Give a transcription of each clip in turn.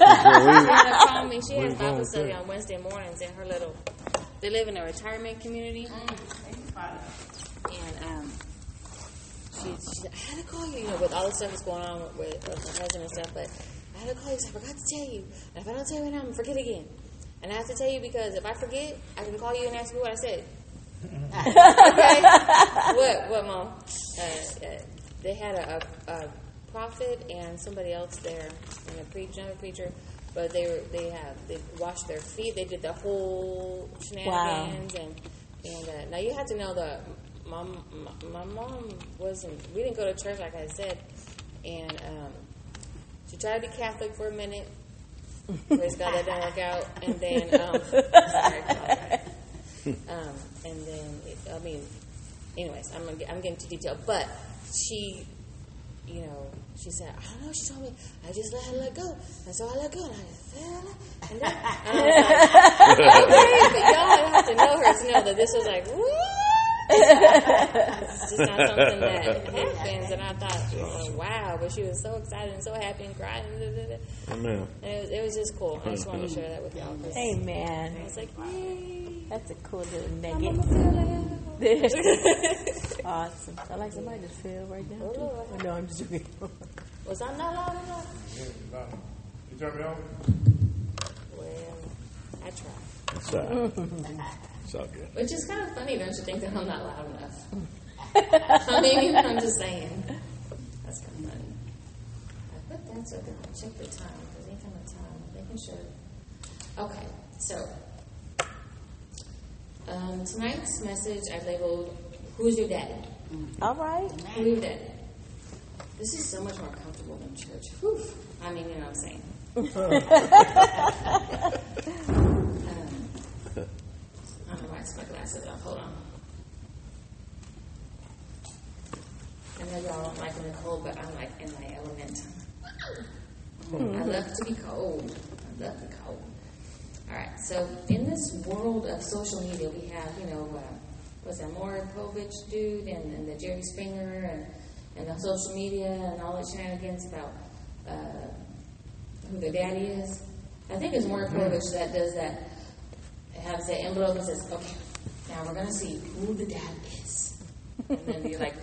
Anna called me. She has Bible study that. on Wednesday mornings in her little. They live in a retirement community, and um, she, she said, "I had to call you, you know, with all the stuff that's going on with, with my husband and stuff, but I had to call you. 'cause I forgot to tell you, and if I don't tell you right now, I'm gonna forget again. And I have to tell you because if I forget, I can call you and ask you what I said. okay. What? What, mom? Uh, uh, they had a, a, a prophet and somebody else there, and a preacher, another preacher. But they were they have they washed their feet. They did the whole shenanigans and and uh, now you have to know that my, my my mom wasn't. We didn't go to church like I said, and um, she tried to be Catholic for a minute. Praise God, that didn't work out. And then, um, sorry, um, and then, I mean, anyways, I'm, I'm getting too detailed, but she, you know, she said, I don't know, she told me, I just let her let go. And so I let go, and I just, "Ah." and then, and I was like, okay, but y'all have to know her to know that this was like, what? it's just not something that happens. And I thought, oh, wow, but she was so excited and so happy and crying. Amen. And it, was, it was just cool. I just wanted to share that with y'all. 'cause Amen. I was like, yay. That's a cool little I'm nugget. A awesome. I like somebody to feel right now. Too. Lord. Oh, no, I'm just joking. Was I not loud enough? You turn me on? Well, I tried. It's all right. It's all good. Which is kind of funny, don't you think, that I'm not loud enough? I mean, I'm just saying. That's kind of funny. I put that so I can check the time, because anytime the time, I'm making sure. Okay, so um, tonight's message I labeled Who's Your Daddy? All right. Who's your daddy? This is so much more comfortable than church. Whew. I mean, you know what I'm saying. um, I don't know why I took my glasses off. Hold on. I know y'all don't like in the cold, but I'm like in my element. I love to be cold. I love to cold. All right. So in this world of social media, we have you know uh, what's that Maury Povich dude and, and the Jerry Springer and and the social media and all the shenanigans about uh, who their daddy is. I think it's Maury Povich that does that. Has that envelope and says, "Okay, now we're going to see who the dad is," and then be like,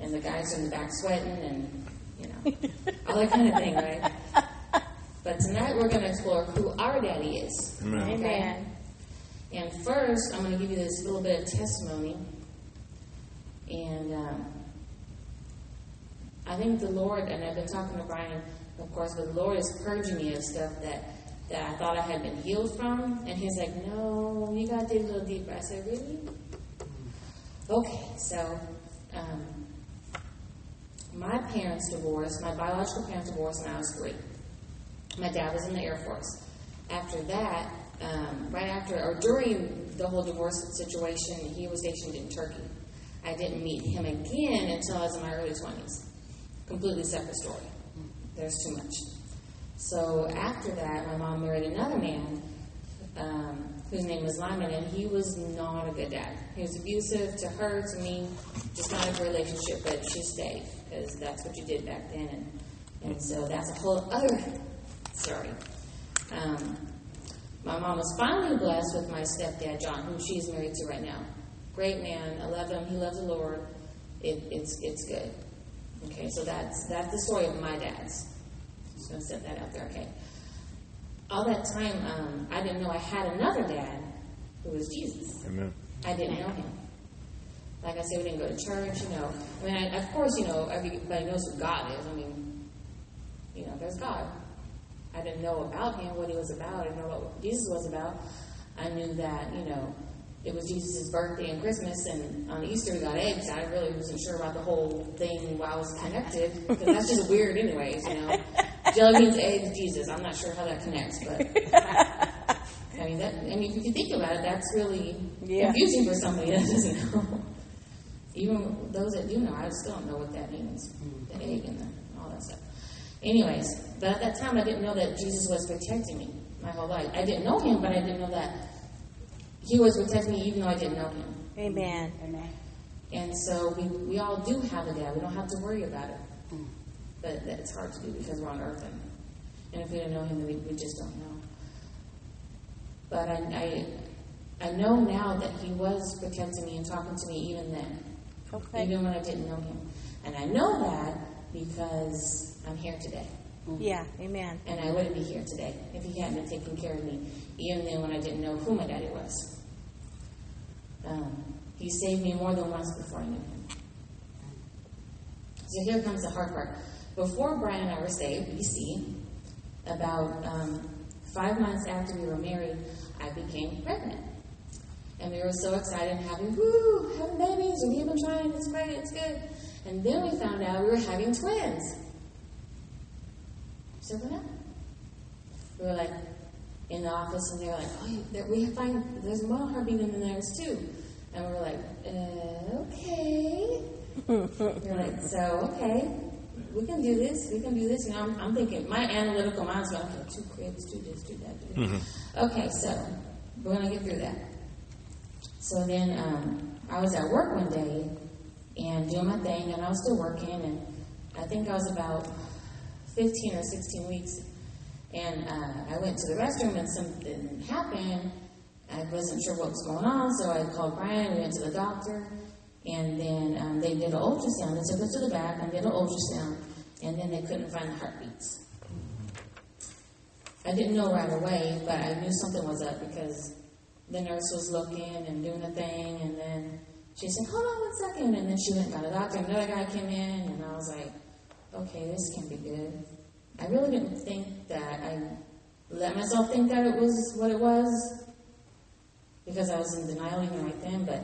and the guys in the back sweating and you know all that kind of thing, right? But tonight we're going to explore who our daddy is. Amen. Amen. And first, I'm going to give you this little bit of testimony. And um, I think the Lord, and I've been talking to Brian, of course, but the Lord is purging me of stuff that, that I thought I had been healed from. And He's like, no, you got to dig a little deeper. I said, really? Okay, so um, my parents divorced, my biological parents divorced when I was three. My dad was in the Air Force. After that, um, right after or during the whole divorce situation, he was stationed in Turkey. I didn't meet him again until I was in my early 20s. Completely separate story. There's too much. So after that, my mom married another man um, whose name was Lyman, and he was not a good dad. He was abusive to her, to me, just not a good relationship, but she stayed because that's what you did back then. And, and so that's a whole other story. Um, my mom was finally blessed with my stepdad, John, who she's married to right now. Great man. I love him. He loves the Lord. It, it's, it's good. Okay, so that's, that's the story of my dad's. Just going to set that out there, okay? All that time, um, I didn't know I had another dad who was Jesus. Amen. I didn't know him. Like I said, we didn't go to church, you know. I mean, I, of course, you know, everybody knows who God is. I mean, you know, there's God. I didn't know about him, what he was about. I didn't know what Jesus was about. I knew that, you know, it was Jesus' birthday and Christmas, and on Easter we got eggs. I really wasn't sure about the whole thing while I was connected, because that's just weird, anyways, you know. Jelly beans, eggs, Jesus. I'm not sure how that connects, but I mean, that, I mean, if you think about it, that's really Yeah. confusing for somebody that doesn't know. Even those that do know, I still don't know what that means. The egg and the, all that stuff. Anyways, but at that time, I didn't know that Jesus was protecting me my whole life. I didn't know him, but I didn't know that he was protecting me even though I didn't know him. Amen. And so we, we all do have a dad. We don't have to worry about it. But it's hard to do because we're on earth. And, and if didn't know him, we, we just don't know. But I, I, I know now that he was protecting me and talking to me even then, Okay. even when I didn't know him. And I know that because I'm here today. Yeah, amen. And I wouldn't be here today if he hadn't been taking care of me, even then when I didn't know who my daddy was. Um, he saved me more than once before I knew him. So here comes the hard part. Before Brian and I were saved, BC, about um, five months after we were married, I became pregnant. And we were so excited and happy, woo, having babies, and we've been trying, it's great, it's good. And then we found out we were having twins. So what? We were like in the office, and they were like, "Oh, we find there's one heartbeat in the nurse too," and we were like, uh, "Okay." we were like, "So okay, we can do this. We can do this." You know, I'm, I'm thinking my analytical mind's going, "Okay, two cribs, do this, do that, do that." Okay, so we're gonna get through that. So then um, I was at work one day and doing my thing, and I was still working, and I think I was about 15 or 16 weeks. And uh, I went to the restroom and something happened. I wasn't sure what was going on, so I called Brian. We went to the doctor, and then um, they did an ultrasound. They took us to the back and did an ultrasound, and then they couldn't find the heartbeats. I didn't know right away, but I knew something was up because the nurse was looking and doing the thing, and then she said, "Hold on one second. and then she went and got a doctor. Another guy came in, and I was like, "Okay, this can be good." I really didn't think that I let myself think that it was what it was because I was in denial even right then, but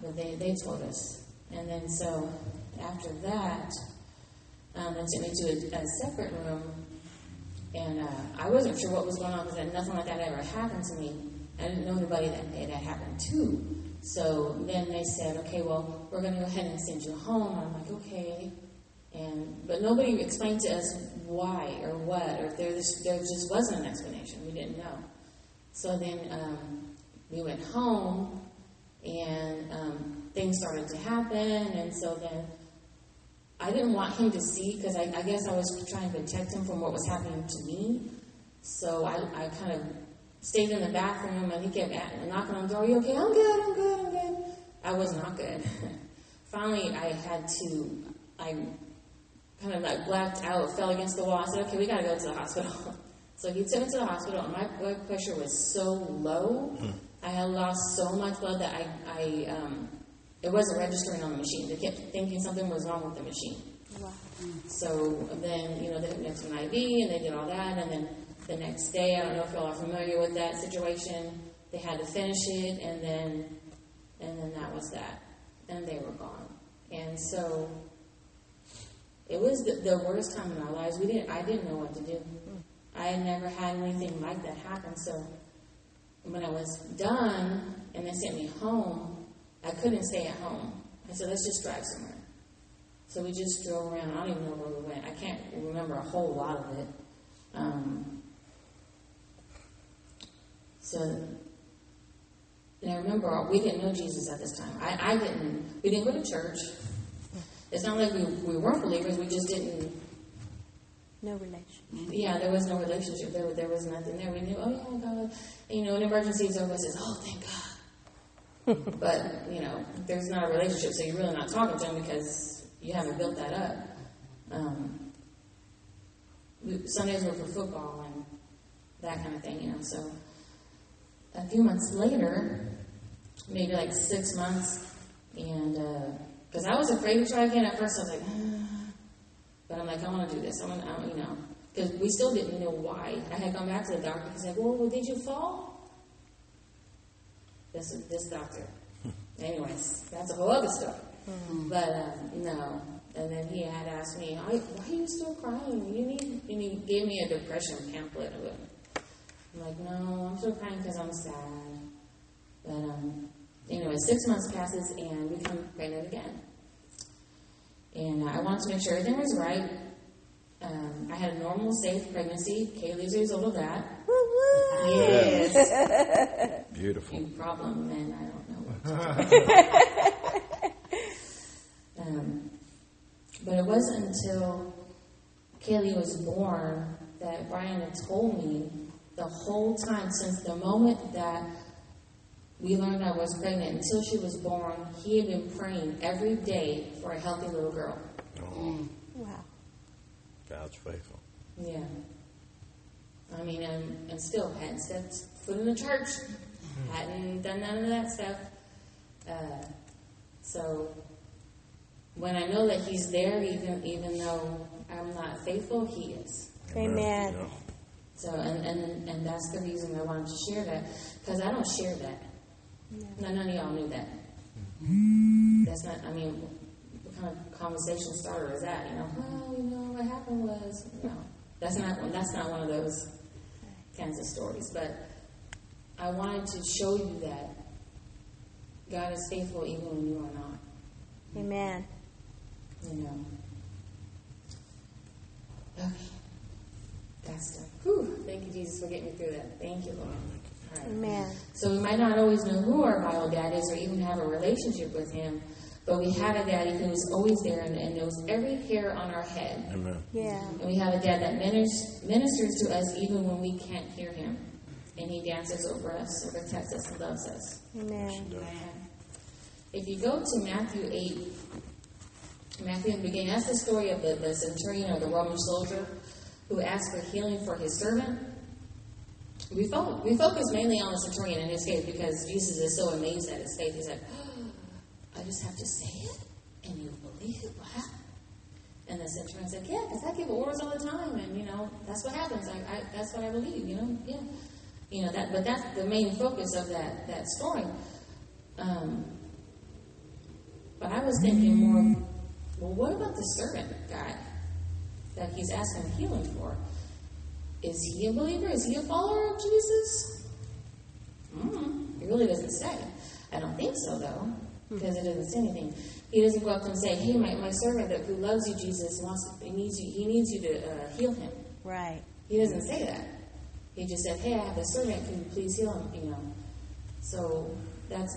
but they, they told us. And then so after that, um, they took me to a, a separate room, and uh, I wasn't sure what was going on because nothing like that ever happened to me. I didn't know anybody that it had happened to. So then they said, okay, well, we're going to go ahead and send you home. I'm like, okay. And but nobody explained to us why or what, or if there just, there just wasn't an explanation. We didn't know. So then um, we went home, and um, things started to happen, and so then I didn't want him to see because I, I guess I was trying to protect him from what was happening to me. So I, I kind of stayed in the bathroom, and he kept at, knocking on the door. Are You okay? I'm good. I'm good. I'm good. I was not good. Finally, I had to. I kind of like blacked out, fell against the wall. I said, okay, we got to go to the hospital. so he took me to the hospital, and my blood pressure was so low. I had lost so much blood that I, I um, it wasn't registering on the machine. They kept thinking something was wrong with the machine. Wow. So then, you know, they hooked me up to an IV, and they did all that, and then the next day, I don't know if y'all are familiar with that situation. They had to finish it, and then, and then that was that, and they were gone. And so it was the, the worst time in our lives. We didn't. I didn't know what to do. I had never had anything like that happen. So when I was done and they sent me home, I couldn't stay at home. I said, let's just drive somewhere. So we just drove around. I don't even know where we went. I can't remember a whole lot of it. Um, so, and I remember we didn't know Jesus at this time. I, I didn't. We didn't go to church. It's not like we, we weren't believers. We just didn't. No relation. Yeah, there was no relationship. There, there was nothing there. We knew, oh yeah, God. You know, in emergencies, everybody says, oh, thank God. but you know, there's not a relationship, so you're really not talking to him because you haven't built that up. Um, Sundays were for football and that kind of thing, you know. So a few months later, maybe like six months, and because I was afraid to try again at first, I was like, but I'm like, I want to do this. I want, to, you know, because we still didn't know why. I had gone back to the doctor. He's like, well, well did you fall? This this doctor. Anyways, that's a whole other story. But um, no. And then he had asked me, why, why are you still crying? You need, and he gave me a depression pamphlet. I'm like, no, I'm still crying because I'm sad. But um, anyway, six months passes and we become pregnant again. And uh, I wanted to make sure everything was right. Um, I had a normal, safe pregnancy. Kaylee's a result of that. Yes. Beautiful. Big problem, and I don't know what to do. um, but it wasn't until Kaylee was born that Brian had told me the whole time since the moment that we learned I was pregnant until she was born, he had been praying every day for a healthy little girl. Oh, Wow. God's faithful. Yeah. I mean, and, and still hadn't stepped foot in the church, hadn't done none of that stuff. Uh, so when I know that He's there, even even though I'm not faithful, He is. Amen. Yeah. So, and, and, and that's the reason I wanted to share that, because I don't share that. No, none of y'all knew that. That's not, I mean, what kind of conversation starter is that? You know, well, you know, what happened was, no. That's not, one- that's not one of those kinds of stories. But I wanted to show you that God is faithful even when you are not, Amen. you know. Okay. That's done. Whew. Thank you, Jesus, for getting me through that. Thank you, Lord. All right. Amen. So we might not always know who our bio dad is or even have a relationship with him, but we have a daddy who is always there and, and knows every hair on our head. Amen. Yeah. And we have a dad that ministers, ministers to us even when we can't hear him. And he dances over us and protects us and loves us. Amen. If you go to Matthew 8, Matthew in the beginning, that's the story of the, the centurion or the Roman soldier who asked for healing for his servant. We, fo- we focus mainly on the centurion in his case because Jesus is so amazed at his faith. He's like, I just have to say it and you believe it happen. And the centurion said, Yeah, because I give orders all the time, and you know that's what happens. I, I that's what I believe. You know, yeah, you know that. But that's the main focus of that that story. Um, but I was thinking more, well, what about the servant guy that he's asking healing for? Is he a believer? Is he a follower of Jesus? Mm, it really doesn't say. I don't think so, though, because it doesn't say anything. He doesn't go up and say, "Hey, my, my servant that who loves you, Jesus, wants he needs you. He needs you to uh, heal him." Right. He doesn't say that. He just said, "Hey, I have a servant. Can you please heal him?" You know. So that's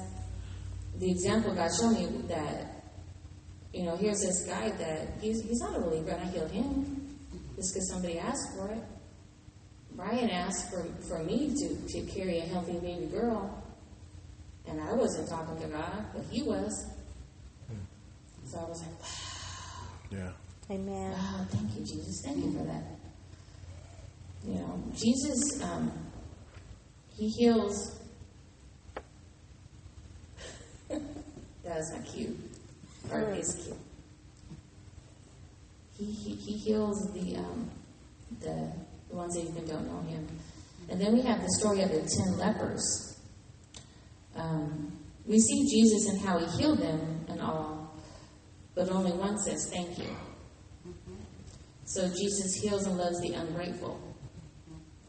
the example God showed me that. You know, here's this guy that he's he's not a believer, and I healed him just because somebody asked for it. Brian asked for, for me to, to carry a healthy baby girl, and I wasn't talking to God, but he was. So I was like, wow. Yeah. Amen. Wow, thank you, Jesus. Thank you for that. You know, Jesus, um, he heals. That's not cute. Or is cute. He, he, he heals the, um, the, the ones that even don't know him. And then we have the story of the ten lepers. Um, we see Jesus and how he healed them and all, but only one says thank you. So Jesus heals and loves the ungrateful.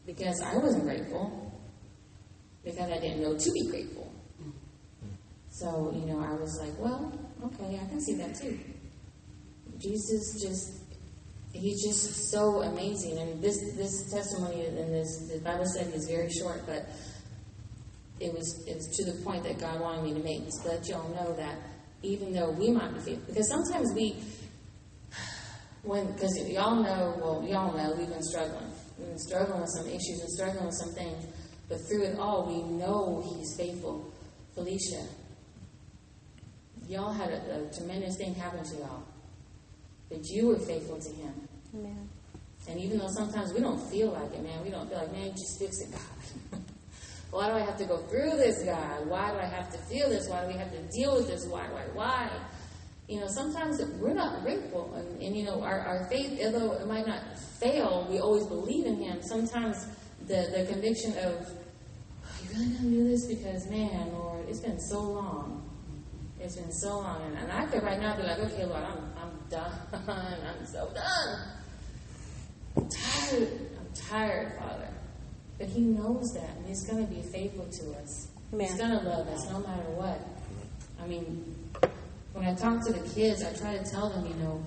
Because I wasn't grateful. Because I didn't know to be grateful. So, you know, I was like, well, okay, I can see that too. Jesus just, he's just so amazing. And this, this testimony and this, the Bible study is very short, but it was, it was to the point that God wanted me to make. To let y'all know that even though we might be faithful, because sometimes we, when because y'all know, well, y'all know we've been struggling. We've been struggling with some issues and struggling with some things, but through it all, we know He's faithful. Felicia, y'all had a, a tremendous thing happen to y'all, but you were faithful to Him. Amen. And even though sometimes we don't feel like it, man, we don't feel like, man, just fix it, God. why do I have to go through this, God? Why do I have to feel this? Why do we have to deal with this? Why, why, why? You know, sometimes we're not grateful. And, and you know, our, our faith, although it might not fail, we always believe in Him. Sometimes the, the conviction of, oh, you really to do this? Because, man, Lord, it's been so long. It's been so long. And, and I could right now be like, okay, Lord, I'm, I'm done. I'm so done. I'm tired. I'm tired, Father. But He knows that, and He's going to be faithful to us. He's going to love us no matter what. I mean, when I talk to the kids, I try to tell them, you know,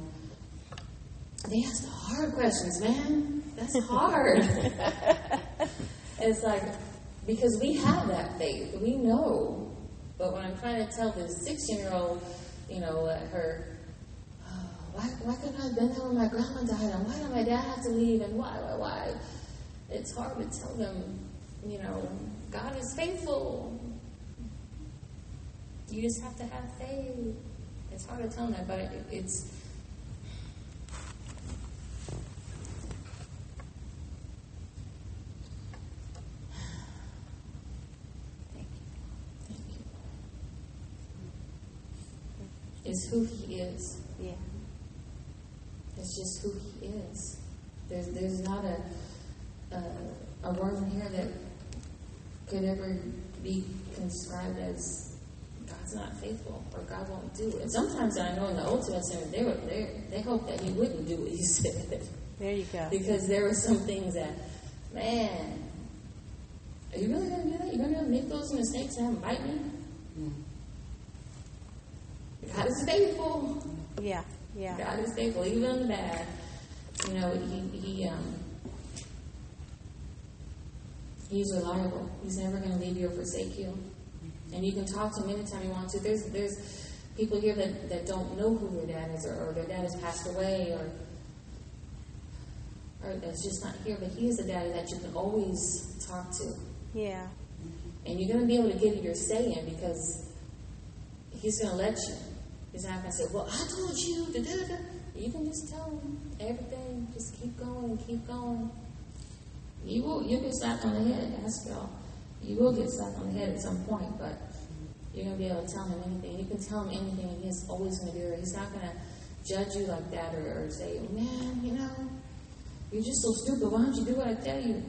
they ask the hard questions, man. That's hard. it's like, because we have that faith, we know. But when I'm trying to tell this 16 year old, you know, uh, her, why, why couldn't I have been there when my grandma died? And why did my dad have to leave? And why, why, why? It's hard to tell them, you know, God is faithful. You just have to have faith. It's hard to tell them that, but it, it's. Thank you. Thank you. It's who He is. Yeah. It's just who he is. There's there's not a a, a word in here that could ever be described as God's not faithful or God won't do it. Sometimes I know in the Old Testament they were they they hoped that he wouldn't do what he said There you go. because there were some things that man. Are you really gonna do that? You're gonna make those mistakes and have them bite me? Mm. God is faithful. Yeah. Yeah. God is faithful, even on the bad. You know, he, he um, he's reliable. He's never going to leave you or forsake you. And you can talk to him anytime you want to. There's there's people here that, that don't know who their dad is, or, or their dad has passed away, or or that's just not here. But he is a daddy that you can always talk to, Yeah. and you're going to be able to get your say in because he's going to let you. He's not going to say, "Well, I told you." Da, da, da. You can just tell him everything. Just keep going, keep going. You will. You'll get slapped on the head. Ask y'all. You will get slapped on the head at some point, but you're going to be able to tell him anything. You can tell him anything, and he's always going to be there. He's not going to judge you like that or, or say, "Man, you know, you're just so stupid. Why don't you do what I tell you?"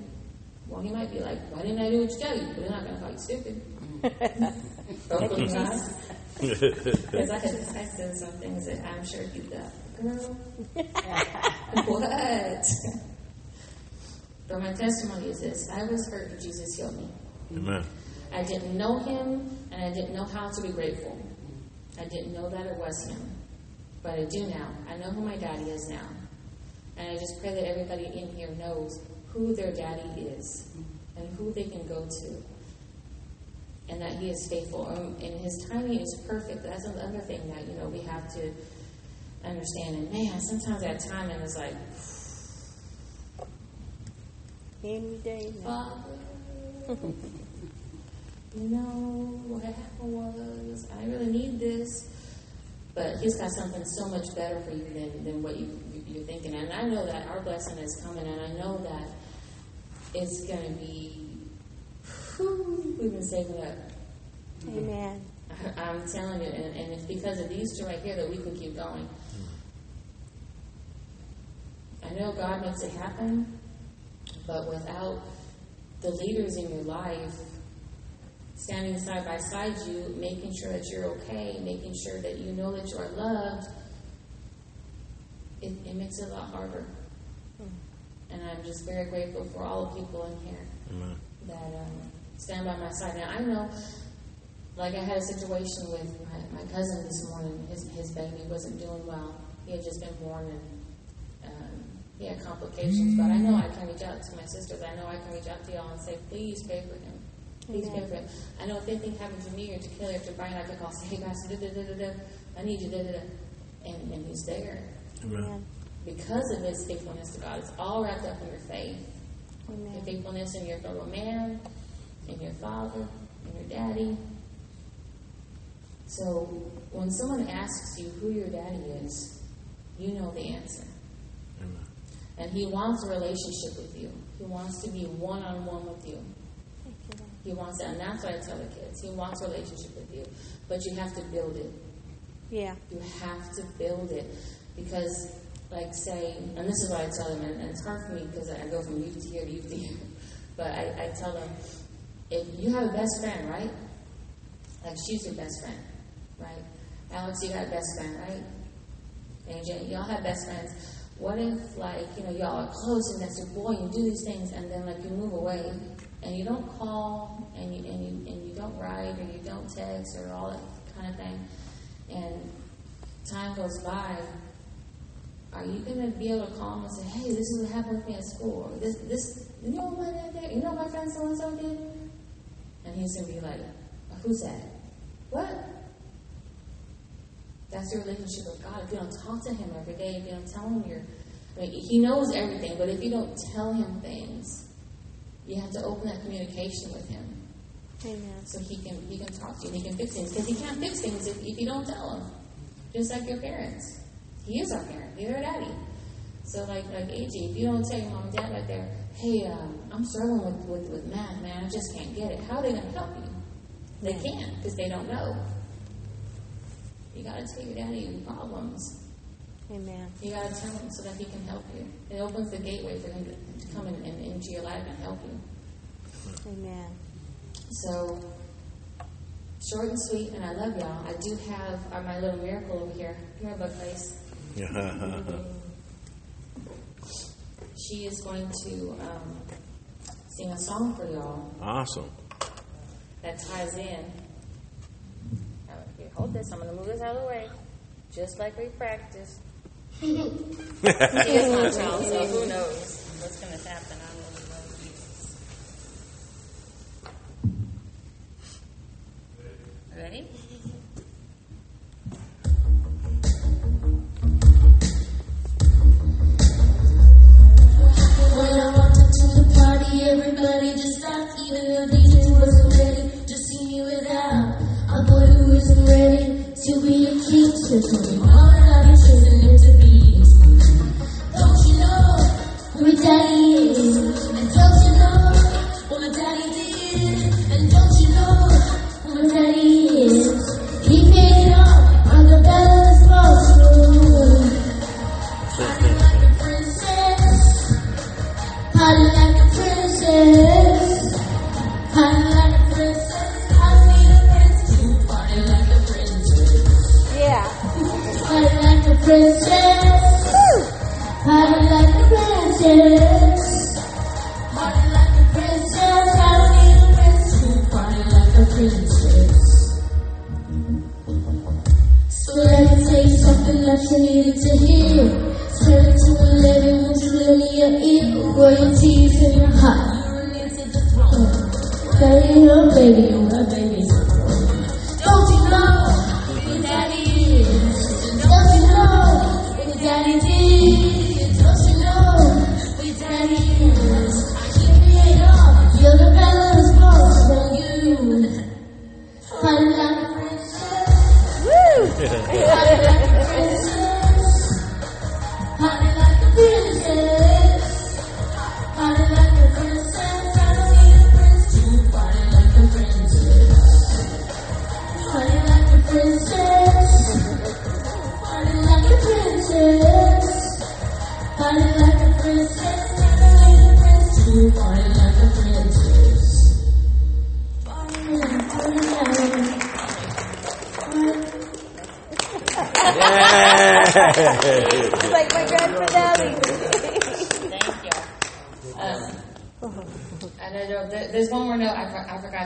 Well, he might be like, "Why didn't I do what you tell you?" But he's not going to call you stupid. Because I had I said some things that I'm sure you got, girl. what? But my testimony is this: I was hurt, but Jesus healed me. Amen. I didn't know Him, and I didn't know how to be grateful. I didn't know that it was Him, but I do now. I know who my daddy is now, and I just pray that everybody in here knows who their daddy is and who they can go to and that He is faithful. Um, and His timing is perfect. That's another thing that you know we have to understand. And man, sometimes that timing is like, Any day. now. Father, you know what happened was I really need this, but He's got something so much better for you than than what you you're thinking. And I know that our blessing is coming, and I know that it's going to be. Whew, we've been saving up. Amen. I- I'm telling you, and, and it's because of these two right here that we can keep going. I know God makes it happen, but without the leaders in your life standing side by side you, making sure that you're okay, making sure that you know that you are loved, it, it makes it a lot harder. And I'm just very grateful for all the people in here Amen. that um, stand by my side. Now I know, like I had a situation with my, my cousin this morning. His his baby wasn't doing well. He had just been born and um, he had complications. But I know I can reach out to my sisters. I know I can reach out to y'all and say, please pray for him. Please pray for him. I know if anything happened to me or to Kelly or to Brian, I could call, say, hey guys, da da da da da. I need you, da da da. And, and he's there Amen. Amen. because of his faithfulness to God. It's all wrapped up in your faith your Amen. faithfulness in your fellow man, in your father, and your daddy. So when someone asks you who your daddy is, you know the answer. Amen. And he wants a relationship with you. He wants to be one on one with you. Thank you, Lord. He wants that, and that's what I tell the kids. He wants a relationship with you, but you have to build it. Yeah. You have to build it because, like, say, and this is what I tell them, and, and it's hard for me because I go from youth to here to youth to here. But I, I tell them, if you have a best friend, right? Like she's your best friend, right? Alex, you got a best friend, right? AJ, y'all have best friends. What if, like, you know, y'all are close and that's your boy, and you do these things, and then like you move away, and you don't call, and you and you and you don't write, or you don't text, or all that kind of thing, and time goes by. Are you gonna be able to call him and say, "Hey, this is what happened with me at school," or "This, this, you know what did? You know what my friend so and so did?" And he's gonna be like, "Who's that? What?" That's your relationship with God. If you don't talk to Him every day, if you don't tell Him your, I mean, He knows everything, but if you don't tell Him things, you have to open that communication with Him Amen. so He can He can talk to you and He can fix things because He can't fix things if, if you don't tell Him. Just like your parents, He is our parent. He's our daddy. So like like AG, if you don't tell your mom and dad right there, hey, um, I'm struggling with, with with math, man, I just can't get it. How are they gonna help you? They can't because they don't know. You gotta tell your daddy your problems. Amen. You gotta tell him so that he can help you. It opens the gateway for him to, to come in, in, into your life and help you. Amen. So short and sweet, and I love y'all. I do have uh, my little miracle over here. Come here, bug face. She is going to um, sing a song for y'all awesome. that ties in. Here, hold this. I'm going to move this out of the way, just like we practiced. she is my child, so who knows what's going to happen. I don't know. Jesus. Ready? Party like a princess. Party like a princess. I need a to party like a princess. So let me tell you something that you needed to hear. Turn to a living, won't you me your ear? Royalties in your heart. The. Baby, oh baby, oh my baby. Don't you know who daddy is? Don't you know what daddy did?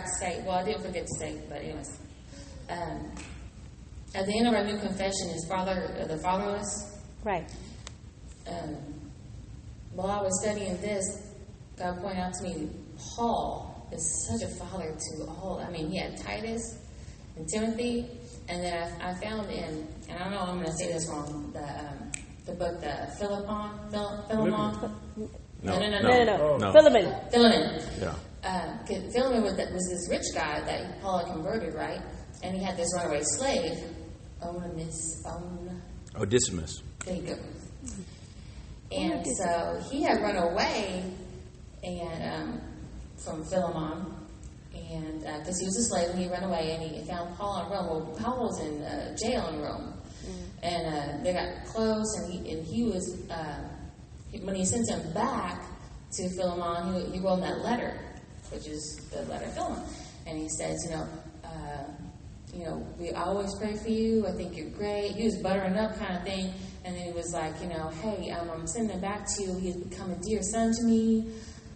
Forgot to say. Well, I didn't forget to say, but anyways. Um, at the end of our new confession is father, uh, the fatherless. Right. Um, while I was studying this, God pointed out to me Paul is such a father to all. I mean, he had Titus and Timothy, and then I, I found in, and I don't know, I'm going to say this wrong, the um, the book, the Philippon, Phil, Philemon, No, No, no, no, No, no, no. No. Philemon. Philemon. Yeah. Uh, 'cause Philemon was, that, was this rich guy that Paul had converted, right? And he had this runaway slave, Onesimus. On, Odysseus. there you go. And so he had run away and um, from Philemon, and because he was a slave and he ran away and he found Paul in Rome. Well, Paul was in uh, jail in Rome, and uh, they got close, and he and he was uh, he- when he sent him back to Philemon, he, he wrote him that letter, which is the letter Philemon, and he says, you know. Uh, you know, we always pray for you. I think you're great. He was buttering up kind of thing. And then he was like, you know, hey, um, I'm sending him back to you. He's become a dear son to me.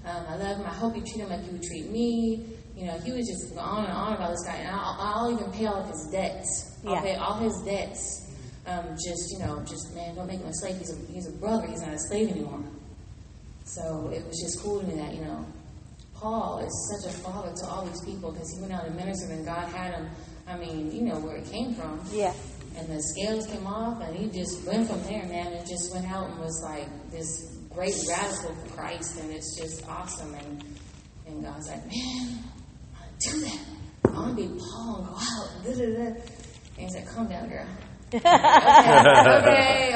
Um, I love him. I hope you treat him like you would treat me. You know, he was just going on and on about this guy. And I'll, I'll even pay all of his debts. I'll Yeah. pay all his debts. Um, just, you know, just, man, don't make him a slave. He's a, he's a brother. He's not a slave anymore. So it was just cool to me that, you know, Paul is such a father to all these people because he went out and ministered and God had him. I mean, you know where it came from. Yeah. and the scales came off, and he just went from there, man, and just went out and was like this great radical for Christ, and it's just awesome. And and God's like, man, I want to do that. I want to be Paul and go out. Da, da, da. And he's like, calm down, girl. okay,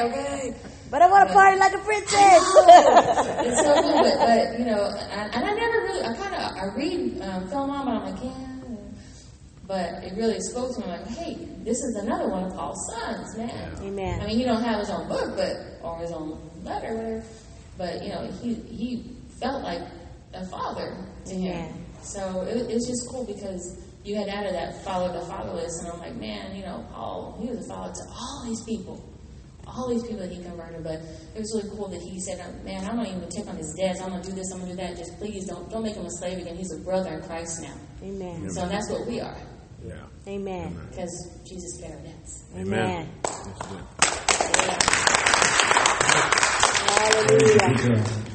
okay, okay. But I want to party like a princess. it's so good, but, but you know, and, and I never really, I kind of, I read um, Philemon, but I'm like, yeah. But it really spoke to me, like, hey, this is another one of Paul's sons, man. Amen. I mean, he don't have his own book, but or his own letter, whatever. But you know, he he felt like a father to him. Amen. So it, it's just cool because you had added that father to fatherless, and I'm like, man, you know, Paul, he was a father to all these people, all these people that he converted. But it was really cool that he said, oh, man, I'm not even gonna take on his debts. I'm gonna do this. I'm gonna do that. Just please don't don't make him a slave again. He's a brother in Christ now. Amen. So that's what we are Yeah. Amen. because Jesus paid our debts. Amen. That's good. Yeah. Hallelujah. Because